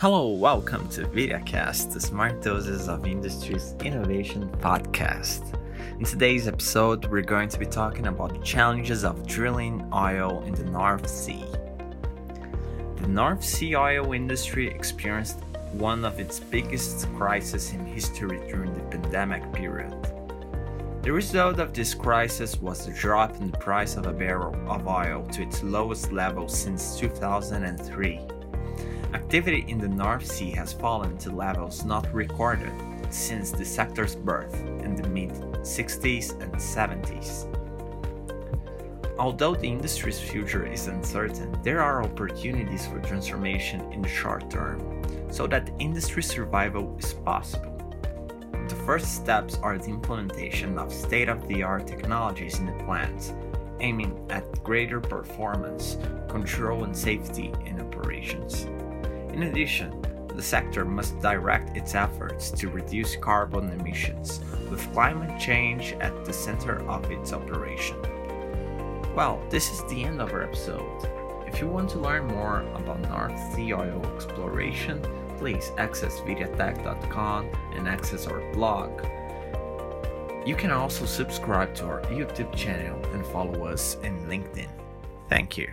Hello, welcome to VidaCast, the Smart Doses of Industry's Innovation podcast. In today's episode, we're going to be talking about the challenges of drilling oil in the North Sea. The North Sea oil industry experienced one of its biggest crises in history during the pandemic period. The result of this crisis was a drop in the price of a barrel of oil to its lowest level since 2003. Activity in the North Sea has fallen to levels not recorded since the sector's birth in the mid 60s and 70s. Although the industry's future is uncertain, there are opportunities for transformation in the short term so that industry survival is possible. The first steps are the implementation of state of the art technologies in the plants, aiming at greater performance, control, and safety in operations. In addition, the sector must direct its efforts to reduce carbon emissions, with climate change at the center of its operation. Well, this is the end of our episode. If you want to learn more about North Sea oil exploration, please access vidatech.com and access our blog. You can also subscribe to our YouTube channel and follow us in LinkedIn. Thank you.